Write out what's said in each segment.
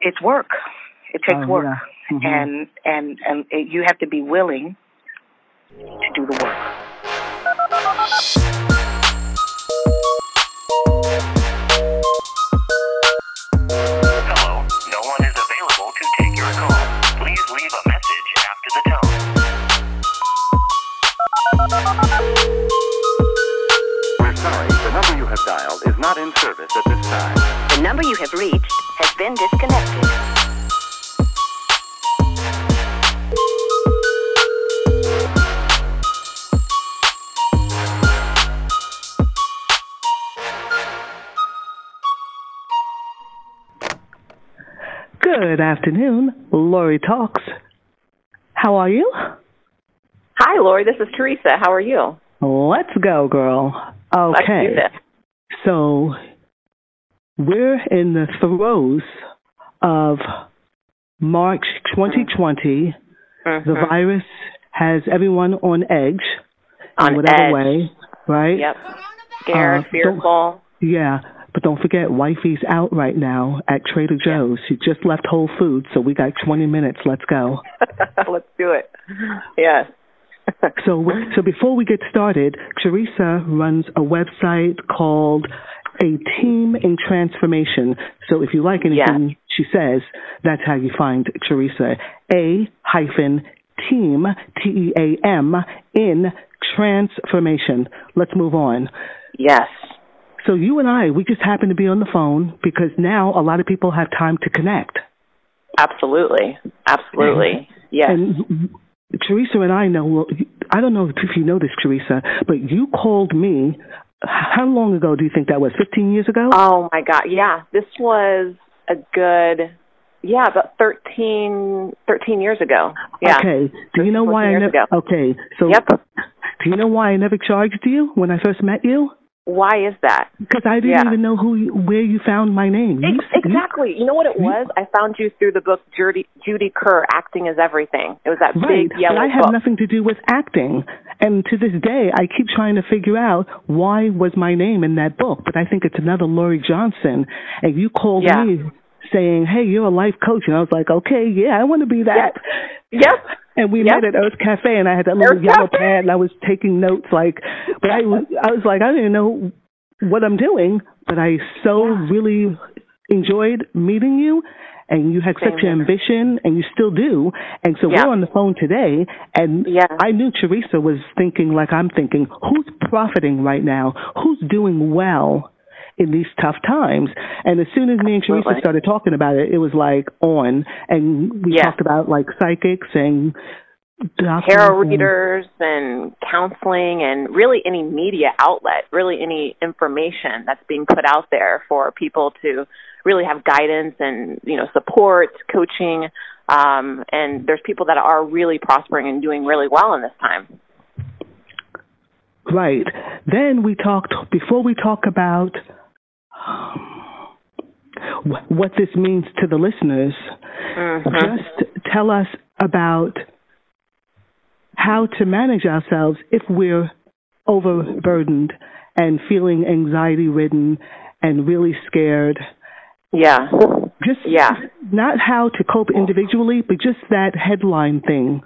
it's work. It takes Oh, work, yeah. Mhm. and and and it, you have to be willing to do the work. Hello, no one is available to take your call. Please leave a message after the tone. We're sorry, the number you have dialed is not in service at this time. The number you have reached has been disconnected. Afternoon, Lori Talks. How are you? Hi, Lori. This is Teresa. How are you? Let's go, girl. Okay. So we're in the throes of March 2020. The Mhm. virus has everyone on edge On in whatever edge. way, right? Yep. Scared, Uh, fearful. Yeah, but don't forget, wifey's out right now at Trader Joe's. She just left Whole Foods, so we got 20 minutes. Let's go. Let's do it. Yes. So, so before we get started, Teresa runs a website called A Team in Transformation. So if you like anything she says, that's how you find Teresa. A hyphen team, T E A M, in transformation. Let's move on. yes. So you and I, we just happen to be on the phone because now a lot of people have time to connect. Absolutely. Absolutely. Yes. And Teresa and I know, well, I don't know if you know this, Teresa, but you called me. How long ago do you think that was? 15 years ago? oh my God. Yeah. This was a good, yeah, about 13, 13 years ago. Yeah. Okay. Do you know why I never? ago. Okay. So, Yep. do you know why I never charged you when I first met you? Why is that? Because I didn't Yeah. even know who, you, where you found my name. You- exactly. You know what it was? I found you through the book Judy, Judy Kerr, Acting is Everything. It was that Right, big yellow but I have book. nothing to do with acting. And to this day, I keep trying to figure out why was my name in that book. But I think it's another Laurie Johnson. And you called Yeah. me saying, "Hey, you're a life coach," and I was like, "Okay, yeah, I want to be that." Yep. And we Yep. met at Earth Cafe, and I had that little Earth yellow Cafe. pad, and I was taking notes. Like, but I was, I was like, I didn't know what I'm doing, but I so really enjoyed meeting you. And you had Same such here. ambition, and you still do. And so Yeah. we're on the phone today, and Yeah. I knew Teresa was thinking like I'm thinking. Who's profiting right now? Who's doing well in these tough times? And as soon as me and Teresa Absolutely. started talking about it, it was like on, and we Yeah. talked about like psychics and tarot readers and counseling and really any media outlet, really any information that's being put out there for people to really have guidance and you know support, coaching, um, and there's people that are really prospering and doing really well in this time. Right. Then we talked, before we talk about what this means to the listeners, Mhm. just tell us about how to manage ourselves if we're overburdened and feeling anxiety ridden and really scared. Yeah, Just Yeah. not how to cope individually, but just that headline thing.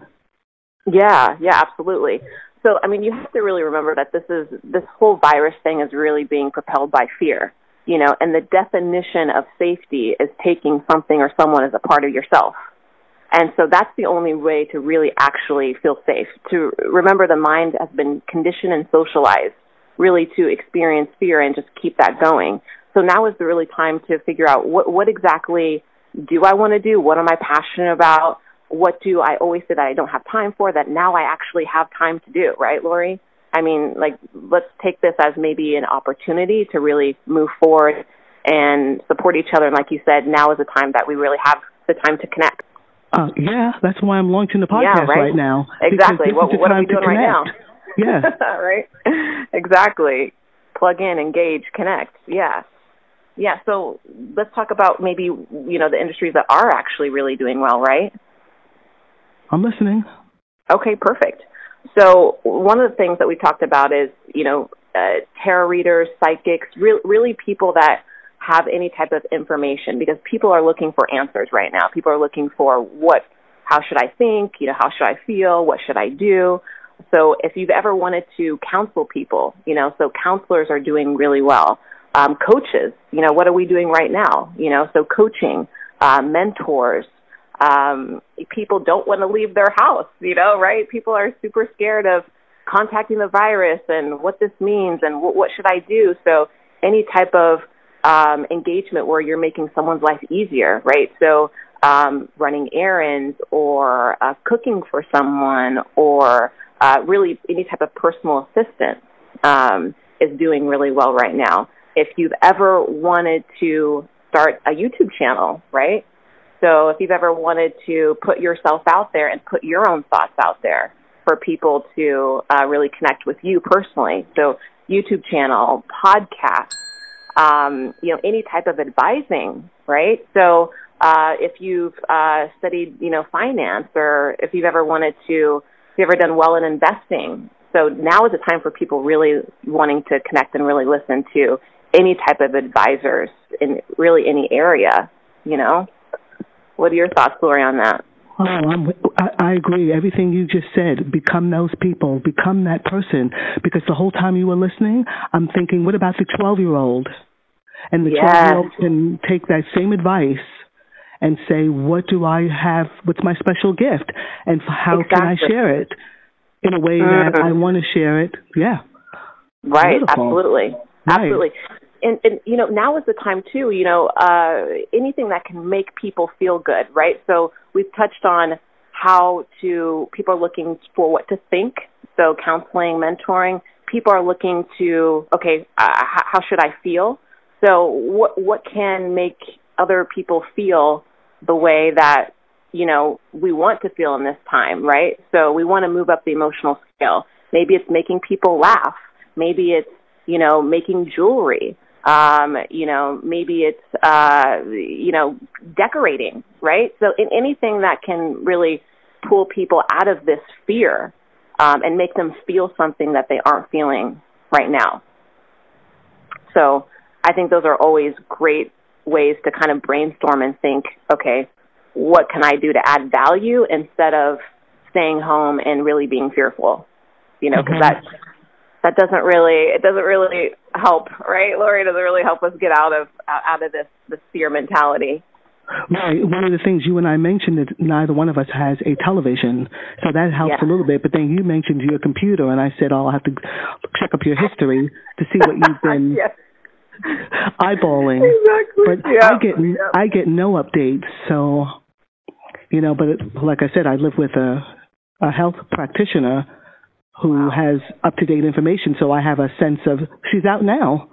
yeah, yeah, absolutely. So, I mean, you have to really remember that this is this whole virus thing is really being propelled by fear, you know, and the definition of safety is taking something or someone as a part of yourself. And so that's the only way to really actually feel safe. To remember the mind has been conditioned and socialized really to experience fear and just keep that going. So now is the really time to figure out what what exactly do I want to do? What am I passionate about? What do I always say that I don't have time for that now I actually have time to do, right, Lori? I mean, like let's take this as maybe an opportunity to really move forward and support each other and like you said, now is the time that we really have the time to connect. Uh, yeah, that's why I'm launching the Yeah, podcast right? now. Exactly. What, what are we doing right now? Yeah. right? Exactly. Plug in, engage, connect. Yeah. Yeah, so let's talk about maybe, you know, the industries that are actually really doing well, right? I'm listening. Okay, perfect. So one of the things that we talked about is, you know, uh, tarot readers, psychics, re- really people that have any type of information because people are looking for answers right now. People are looking for what, how should I think? You know, how should I feel? What should I do? So if you've ever wanted to counsel people, you know, so counselors are doing really well. Um, coaches, you know, what are we doing right now? You know, so coaching, uh, mentors, um, people don't want to leave their house, you know, right? People are super scared of contacting the virus and what this means and what, what should I do. So any type of um, engagement where you're making someone's life easier, right? So um, running errands or uh, cooking for someone or uh, really any type of personal assistance um, is doing really well right now. If you've ever wanted to start a YouTube channel, right? So if you've ever wanted to put yourself out there and put your own thoughts out there for people to uh, really connect with you personally, so YouTube channel, podcast, um, you know, any type of advising, right? So uh, if you've uh, studied, you know, finance, or if you've ever wanted to, if you've ever done well in investing, so now is the time for people really wanting to connect and really listen to any type of advisors in really any area, you know. What are your thoughts, Lori, on that? Oh, I'm, I, I agree. Everything you just said. Become those people. Become that person. Because the whole time you were listening, I'm thinking, what about the 12 year old? And the 12 yes. year old can take that same advice and say, what do I have? What's my special gift? And how exactly. can I share it in a way mm-hmm. that I want to share it? Yeah. Right. Beautiful. Absolutely. Right. Absolutely and, and you know now is the time too you know uh anything that can make people feel good right? So we've touched on how to people are looking for what to think. So counseling mentoring people are looking to okay uh, how should i feel? So what what can make other people feel the way that you know we want to feel in this time right? So we want to move up the emotional scale. Maybe it's making people laugh. Maybe it's you know making jewelry um, you know, maybe it's, uh, you know, decorating, right? So in anything that can really pull people out of this fear um, and make them feel something that they aren't feeling right now. So I think those are always great ways to kind of brainstorm and think, okay, what can I do to add value instead of staying home and really being fearful? You know, because mm-hmm. that that doesn't really it doesn't really help, right? Lori doesn't really help us get out of out of this this fear mentality. Right. One of the things you and I mentioned is neither one of us has a television, so that helps yeah. a little bit. But then you mentioned your computer, and I said, "Oh, I'll have to check up your history to see what you've been yes. eyeballing." Exactly. But yeah. I get yeah. I get no updates, so you know. But it, like I said, I live with a a health practitioner who has up to date information, so I have a sense of she's out now.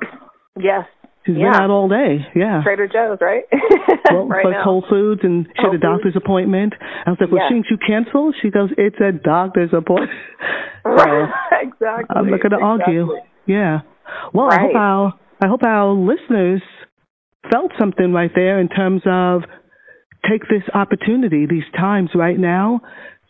Yes. She's yeah. been out all day. Yeah. Trader Joe's, right? well, right plus now. Whole Foods, and she Whole had a doctor's Foods. appointment. I was like, "Well, Yes. shouldn't you cancel?" She goes, "It's a doctor's appointment." so exactly. I'm not going to argue. Yeah. Well, I hope Right. our I hope our listeners felt something right there in terms of take this opportunity, these times right now,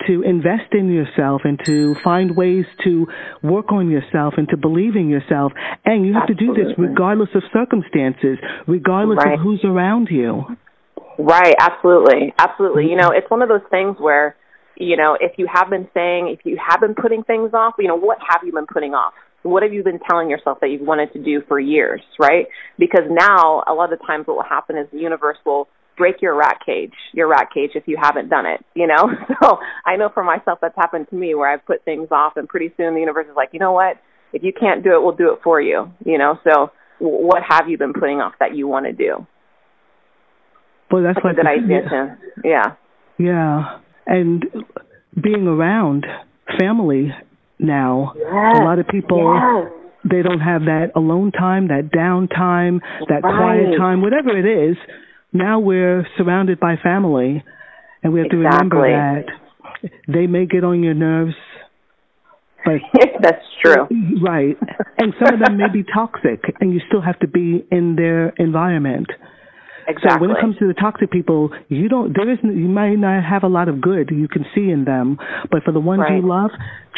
to invest in yourself and to find ways to work on yourself and to believe in yourself. And you have to do this regardless of circumstances, regardless Right. of who's around you. Right, absolutely. Absolutely. You mm-hmm. know, it's one of those things where, you know, if you have been saying, if you have been putting things off, you know, what have you been putting off? What have you been telling yourself that you've wanted to do for years, right? Because now, a lot of times what will happen is the universe will break your rat cage, your rat cage if you haven't done it, you know? So I know for myself that's happened to me where I've put things off and pretty soon the universe is like, you know what? If you can't do it, we'll do it for you, you know? So what have you been putting off that you want to do? Well, that's That's like idea to, yeah. Yeah, and being around family now, a lot of people Yes. they don't have that alone time, that downtime, that Right. quiet time, whatever it is. Now we're surrounded by family, and we have to remember that they may get on your nerves, but That's true. right, and some of them may be toxic, and you still have to be in their environment. Exactly. So when it comes to the toxic people, you don't. There isn't. You might not have a lot of good you can see in them, but for the ones Right. you love,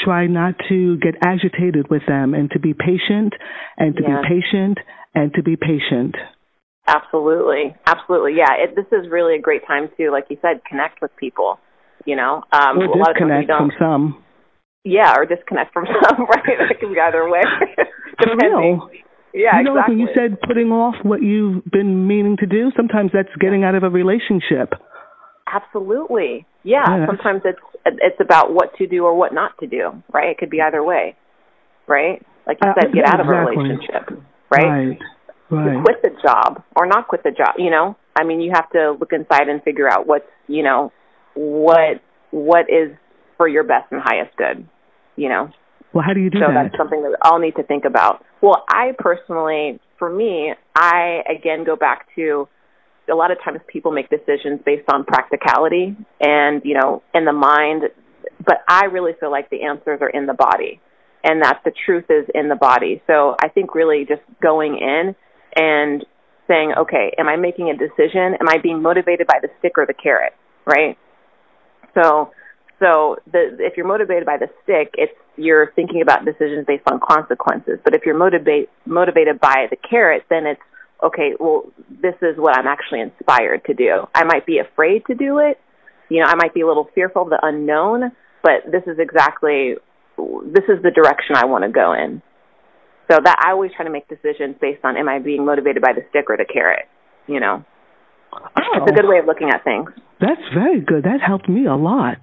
try not to get agitated with them, and to be patient, and to Yeah. be patient, and to be patient. Absolutely, absolutely. Yeah, it, this is really a great time to, like you said, connect with people. You know, um, or a lot of disconnect from some. Yeah, or disconnect from some. Right, it can be either way. For real. Yeah, you know, exactly. when you said putting off what you've been meaning to do, sometimes that's getting out of a relationship. Absolutely. Yeah. Yeah, Sometimes it's it's about what to do or what not to do. Right. It could be either way. Right. Like you Uh, said, get out of a relationship. Right. Right. To Right. quit the job or not quit the job. You know. I mean, you have to look inside and figure out what's you know what what is for your best and highest good. You know. Well, how do you do so that? So that's something that we all need to think about. Well, I personally, for me, I again go back to a lot of times people make decisions based on practicality and you know in the mind, but I really feel like the answers are in the body, and that the truth is in the body. So I think really just going in and saying, okay, am I making a decision? Am I being motivated by the stick or the carrot? Right. So so the, if you're motivated by the stick, it's you're thinking about decisions based on consequences. But if you're motivate, motivated by the carrot, then it's okay. Well, this is what I'm actually inspired to do. I might be afraid to do it. You know, I might be a little fearful of the unknown, but this is exactly this is the direction I want to go in. So that I always try to make decisions based on am I being motivated by the stick or the carrot. You know, oh, it's a good way of looking at things. That's very good. That helped me a lot.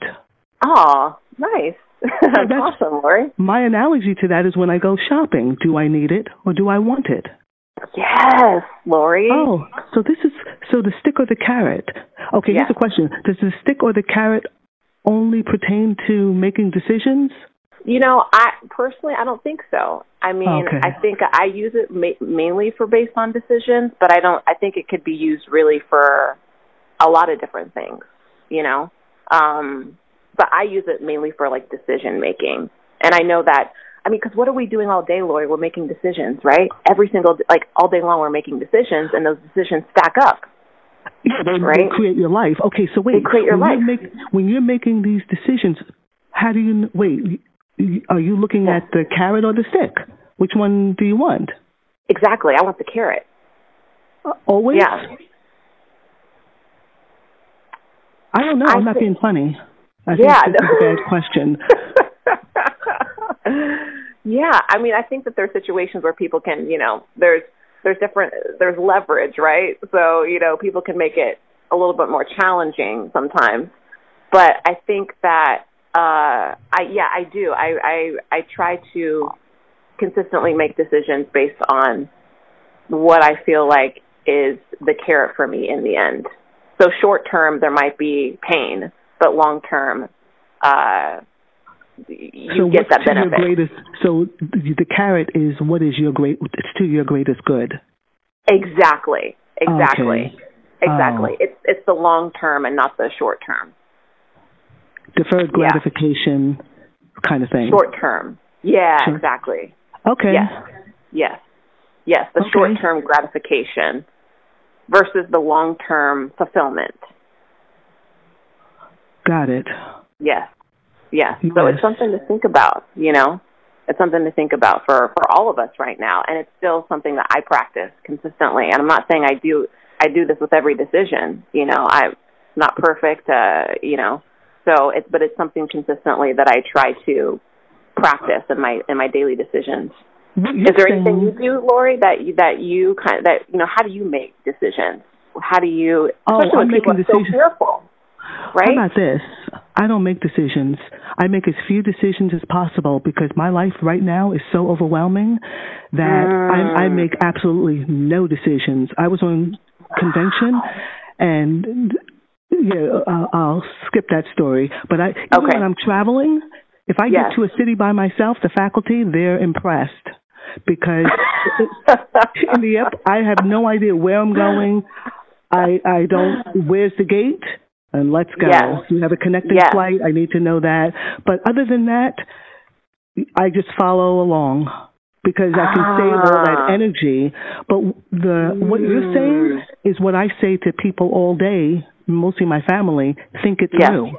Oh, nice. That's, that's- awesome, Lori. My analogy to that is when I go shopping, do I need it or do I want it? Yes, Lori. Oh, so this is so the stick or the carrot. Okay, Yeah. here's a question. Does the stick or the carrot only pertain to making decisions? You know, I personally I don't think so. I mean, Okay. I think I use it ma- mainly for based on decisions, but I don't I think it could be used really for a lot of different things, you know. Um but I use it mainly for like decision making. And I know that I mean, because what are we doing all day, Lori? We're making decisions, right? Every single, like all day long, we're making decisions, and those decisions stack up. Yeah, they, they Right. create your life. Okay, so wait. They create your when life. You're make, when you're making these decisions, how do you wait? Are you looking Yeah. at the carrot or the stick? Which one do you want? Exactly. I want the carrot. Uh, always. Yeah. I don't know. I I'm not being funny. I Yeah, think this is a bad question. yeah, I mean, I think that there's situations where people can, you know, there's there's different there's leverage, right? So you know, people can make it a little bit more challenging sometimes. But I think that uh I yeah, I do. I I I try to consistently make decisions based on what I feel like is the carrot for me in the end. So short term there might be pain, but long term uh you so get that benefit. greatest? So the the carrot is what is your great? It's to your greatest good. Exactly. Exactly. Okay. Exactly. Oh. It's it's the long term and not the short term. Deferred Yeah. gratification kind of thing. Short term. Yeah, Sure. exactly. Okay. Yes. Yes. Yes, the Okay. short term gratification versus the long term fulfillment. Got it. Yes. Yes. So it's something to think about, you know. It's something to think about for for all of us right now and it's still something that I practice consistently. And I'm not saying I do I do this with every decision, you know. I'm not perfect uh, you know. So it's but it's something consistently that I try to practice in my in my daily decisions. Is there anything you do, Lori, that you that you kind of that you know? How do you make decisions? How do you? Oh, I'm making are so decisions. fearful, right? How about this? I don't make decisions. I make as few decisions as possible because my life right now is so overwhelming that I, I Mm. make absolutely no decisions. I was on convention, and yeah, I'll, I'll skip that story. But I, even Okay. when I'm traveling, if I Yes. get to a city by myself, the faculty they're impressed because in the I have no idea where I'm going. I I don't. Where's the gate? And let's go. Yes. You have a connecting Yes. flight. I need to know that. But other than that, I just follow along because I can save all Ah. that energy. But the what you're saying is what I say to people all day, mostly my family. Think it Yes. through.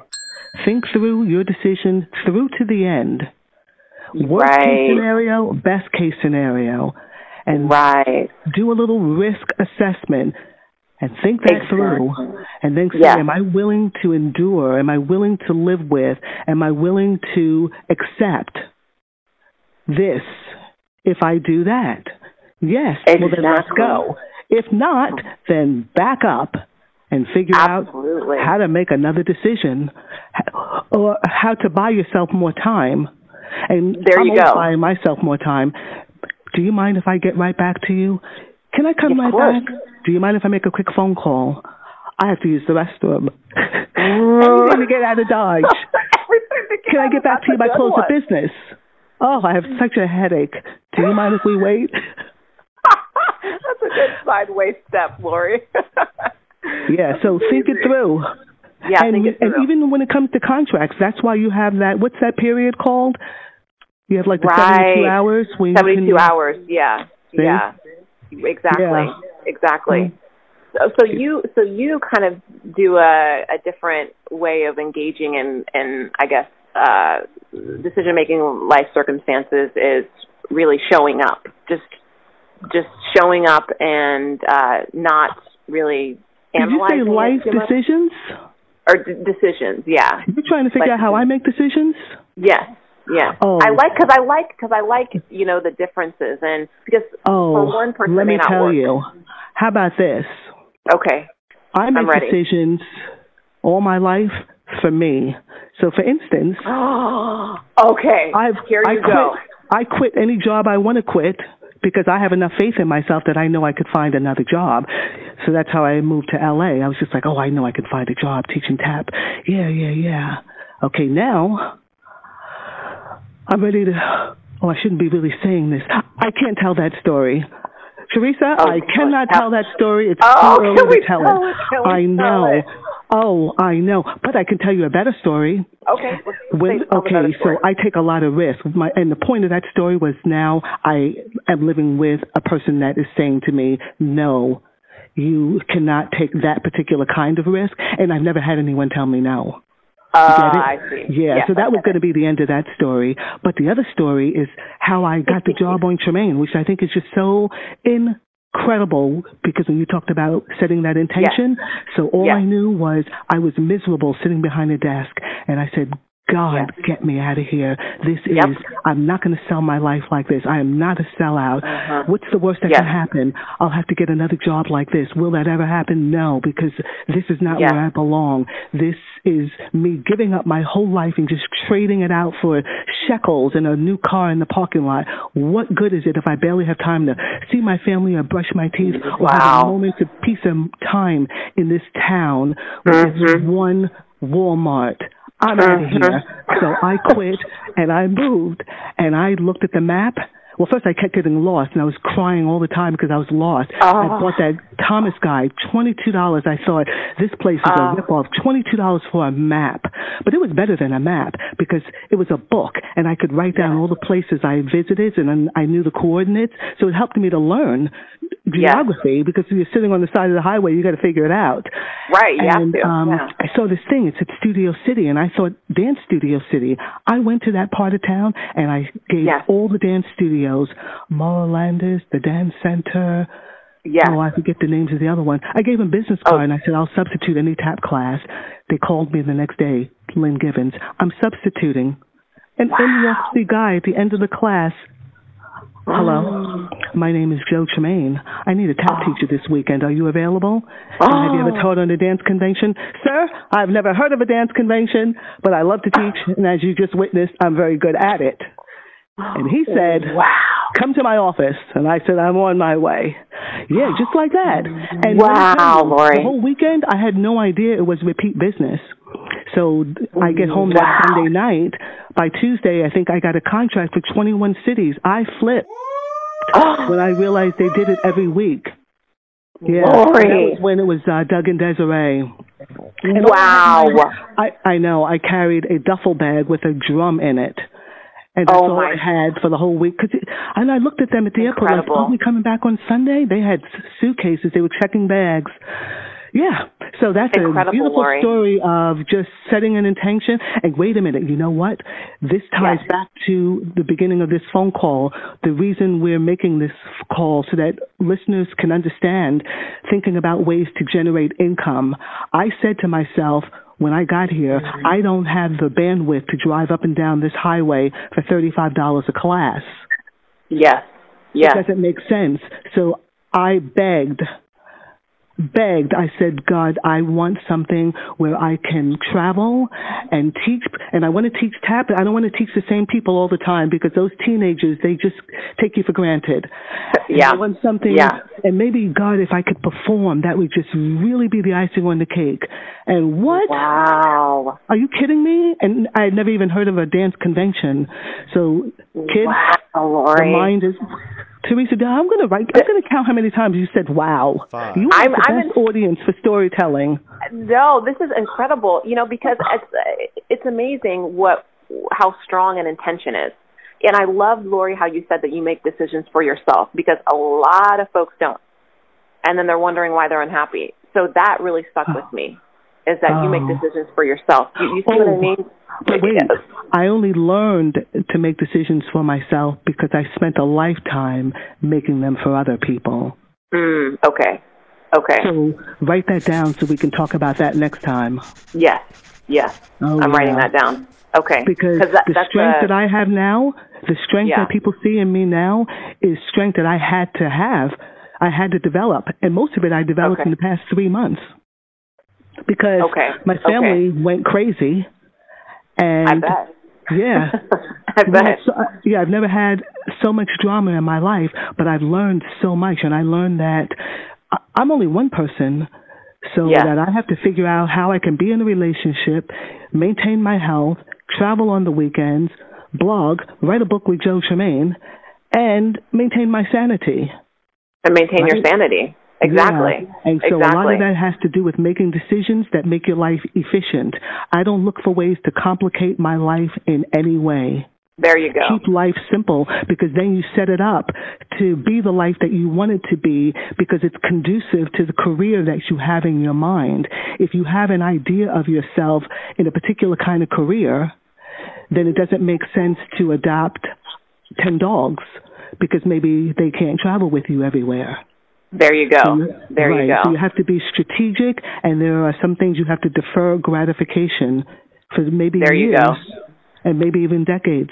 Think through your decision through to the end. Worst Right. case scenario, best case scenario. and right. do a little risk assessment and think that exactly. through and then say, yes. am I willing to endure? Am I willing to live with? Am I willing to accept this if I do that? Yes. Exactly. Well, then let's go. If not, then back up and figure Absolutely. out how to make another decision or how to buy yourself more time. And there I'm you go. buying myself more time. Do you mind if I get right back to you? Can I come Of right course. back? Do you mind if I make a quick phone call? I have to use the restroom. Everything to get out of Dodge. Can I get back to you by close of business? Oh, I have such a headache. Do you mind if we wait? That's a good sideways step, Lori. Yeah, so think it through. Yeah, and, and even when it comes to contracts, that's why you have that. What's that period called? You have like the Right. 72 hours. 72 can, hours, yeah. See? Yeah. Exactly. Yeah. Exactly. So, so you so you kind of do a, a different way of engaging in, in I guess uh, decision making life circumstances is really showing up, just just showing up and uh, not really Did you say life decisions? or d- decisions. Yeah. You're trying to figure Life out how I make decisions? Yes. Yes. Oh. I like because I like because I like you know the differences and because Oh, for one person let me tell work. you. How about this? Okay. I make decisions all my life for me. So, for instance, okay. I've Here I you quit, go. I quit any job I want to quit because I have enough faith in myself that I know I could find another job. So that's how I moved to LA. I was just like, oh, I know I can find a job teaching tap. Yeah, yeah, yeah. Okay, now I'm ready to. Oh, I shouldn't be really saying this. I can't tell that story. Teresa, Oh, I cannot tell that story. It's Oh, too early to tell, tell it. it? Can we I know. it? Oh, I know. But I can tell you a better story. Okay. When, okay, so. I take a lot of risks. My, and the point of that story was now I am living with a person that is saying to me, no, you cannot take that particular kind of risk. And I've never had anyone tell me no. uh, I see. Yeah, Yes, so that was going to be the end of that story. But the other story is how I got the job on Tremaine, which I think is just so incredible because when you talked about setting that intention, so all Yes. I knew was I was miserable sitting behind a desk and I said, God, get me out of here. This Yep. is, I'm not going to sell my life like this. I am not a sellout. Uh-huh. What's the worst that Yes. can happen? I'll have to get another job like this. Will that ever happen? No, because this is not Yes. where I belong. This is me giving up my whole life and just trading it out for shekels and a new car in the parking lot. What good is it if I barely have time to see my family or brush my teeth or have Wow. a moment of peace and time in this town where there's Mhm. one Walmart? I'm out of Mhm. here. So I quit and I moved and I looked at the map. Well, first I kept getting lost and I was crying all the time because I was lost. I Oh. bought that Thomas guide, twenty-two dollars. I thought this place is Oh. a ripoff. Twenty-two dollars for a map, but it was better than a map because it was a book and I could write down all the places I visited and then I knew the coordinates. So it helped me to learn geography because if you're sitting on the side of the highway, you got to figure it out. Right, you and um, yeah. I saw this thing. It said Studio City, and I thought Dance Studio City. I went to that part of town, and I gave all the dance studios, Mara Landis, the Dance Center. Oh, I forget the names of the other one. I gave them business Oh. card, and I said I'll substitute any tap class. They called me the next day, Lynn Givens. I'm substituting. And walks the guy at the end of the class. Hello, oh. my name is Joe Tremaine. I need a tap oh. teacher this weekend. Are you available? Have you ever Oh. taught on a dance convention? Sir, I've never heard of a dance convention, but I love to teach, and as you just witnessed, I'm very good at it. And he said, Wow. Come to my office. And I said, I'm on my way. Yeah, just like that. And Wow, let me tell you, Lori. The whole weekend, I had no idea it was repeat business. So I get home that Sunday night. By Tuesday, I think I got a contract for 21 cities. I flipped when I realized they did it every week. Yeah, Lori. that was when it was uh, Doug and Desiree. And Wow. I I know. I carried a duffel bag with a drum in it, and that's Oh, all I had for the whole week. Cause it, and I looked at them at the airport. Like, Incredible. are we coming back on Sunday? They had suitcases. They were checking bags. Yeah. So that's Incredible, a beautiful Lori. story of just setting an intention. And wait a minute, you know what? This ties Yes. back to the beginning of this phone call. The reason we're making this call so that listeners can understand thinking about ways to generate income. I said to myself, when I got here, Mm-hmm. I don't have the bandwidth to drive up and down this highway for $35 a class. Yes. Yes. It doesn't make sense. So I begged, begged. I said, God, I want something where I can travel and teach. And I want to teach tap. I don't want to teach the same people all the time because those teenagers, they just take you for granted. And Yeah. I want something. Yeah. And maybe, God, if I could perform, that would just really be the icing on the cake. And what? Wow. Are you kidding me? And I had never even heard of a dance convention. So, kids, Wow, the mind is. Teresa, I'm going to write. I'm going to count how many times you said "wow." Five. You are I'm- the I'm best in- audience for storytelling. No, this is incredible. You know, because it's it's amazing what how strong an intention is. And I love Lori how you said that you make decisions for yourself because a lot of folks don't, and then they're wondering why they're unhappy. So that really stuck with me, is that you make Oh. decisions for yourself. You, you see what I Oh. mean? But wait, I only learned to make decisions for myself because I spent a lifetime making them for other people. Mm, okay. Okay. So write that down so we can talk about that next time. yes. Yes. Oh, I'm writing that down. Okay. Because that, the strength a- that I have now, the strength Yeah. that people see in me now, is strength that I had to have. I had to develop, and most of it I developed Okay. in the past three months because Okay. my family went crazy, and I bet. yeah. I bet. so- yeah, I've never had so much drama in my life, but I've learned so much, and I learned that I'm only one person, so Yeah. that I have to figure out how I can be in a relationship, maintain my health, travel on the weekends, blog, write a book with Joe Tremaine, and maintain my sanity. and maintain your sanity. Exactly. Yeah. And so a lot of that has to do with making decisions that make your life efficient. I don't look for ways to complicate my life in any way. there you go. keep life simple because then you set it up to be the life that you want it to be because it's conducive to the career that you have in your mind. If you have an idea of yourself in a particular kind of career, then it doesn't make sense to adopt 10 dogs because maybe they can't travel with you everywhere. There you go. There right. you go. So you have to be strategic, and there are some things you have to defer gratification for maybe There years and maybe even decades.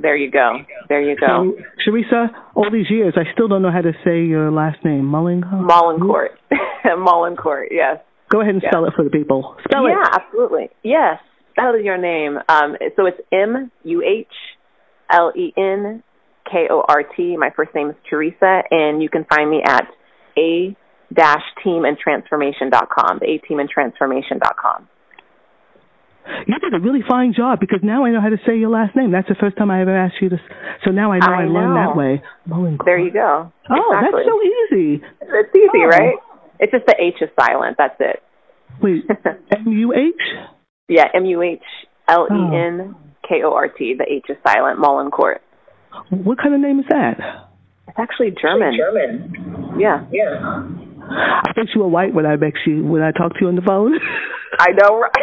There you go. There you go. So, Teresa, all these years, I still don't know how to say your last name. Mulling? Muhlenkort. Muhlenkort, yes. Go ahead and Yeah. spell it for the people. Spell yeah, it. Yeah, absolutely. Yes. Is your name. Um, so it's M U H L E N K O R T. My first name is Teresa, and you can find me at a dash teamintransformation.com, the a teamintransformation.com. You did a really fine job because now I know how to say your last name. That's the first time I ever asked you to. s- So now I know I, I learned that way. Mulling There you go. Oh, exactly. that's so easy. It's easy, Oh. right? It's just the H is silent. That's it. Wait, M U H? Yeah, M U H L E N K O R T. The H is silent. Muhlenkort. What kind of name is that? It's actually German. German. Yeah. Yeah. I thought you were white when I met you when I talked to you on the phone. I know, right?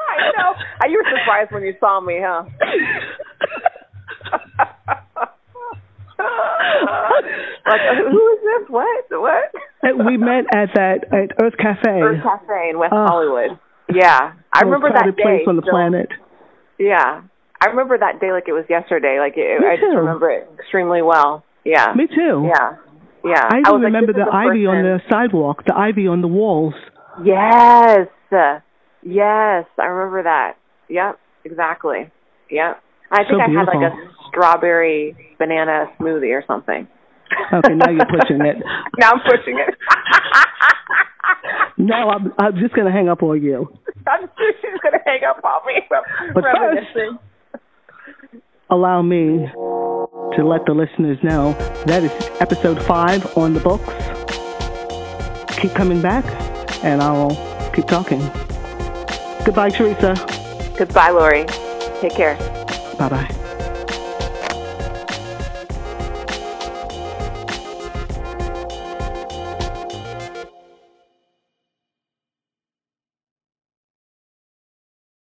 I know. Uh, You were surprised when you saw me, huh? like, who is this? What? What? We met at that at Earth Cafe. Earth Cafe in West Oh. Hollywood. Yeah, I remember that crowded day. place on the so- planet. Yeah, I remember that day like it was yesterday. Like it, I just remember it extremely well. Yeah. Me too. Yeah. Yeah. I was even like, remember the ivy on the sidewalk, the ivy on the walls. Yes. Yes, I remember that. Yep, exactly. Yep. I So think I had like a strawberry banana smoothie or something. Okay, now you're pushing it. now I'm pushing it. No, I'm I'm just gonna hang up on you. I'm sure she's gonna hang up on me from But first-. Allow me to let the listeners know that is episode five on the books. Keep coming back, and I'll keep talking. Goodbye, Teresa. Goodbye, Lori. Take care. Bye bye.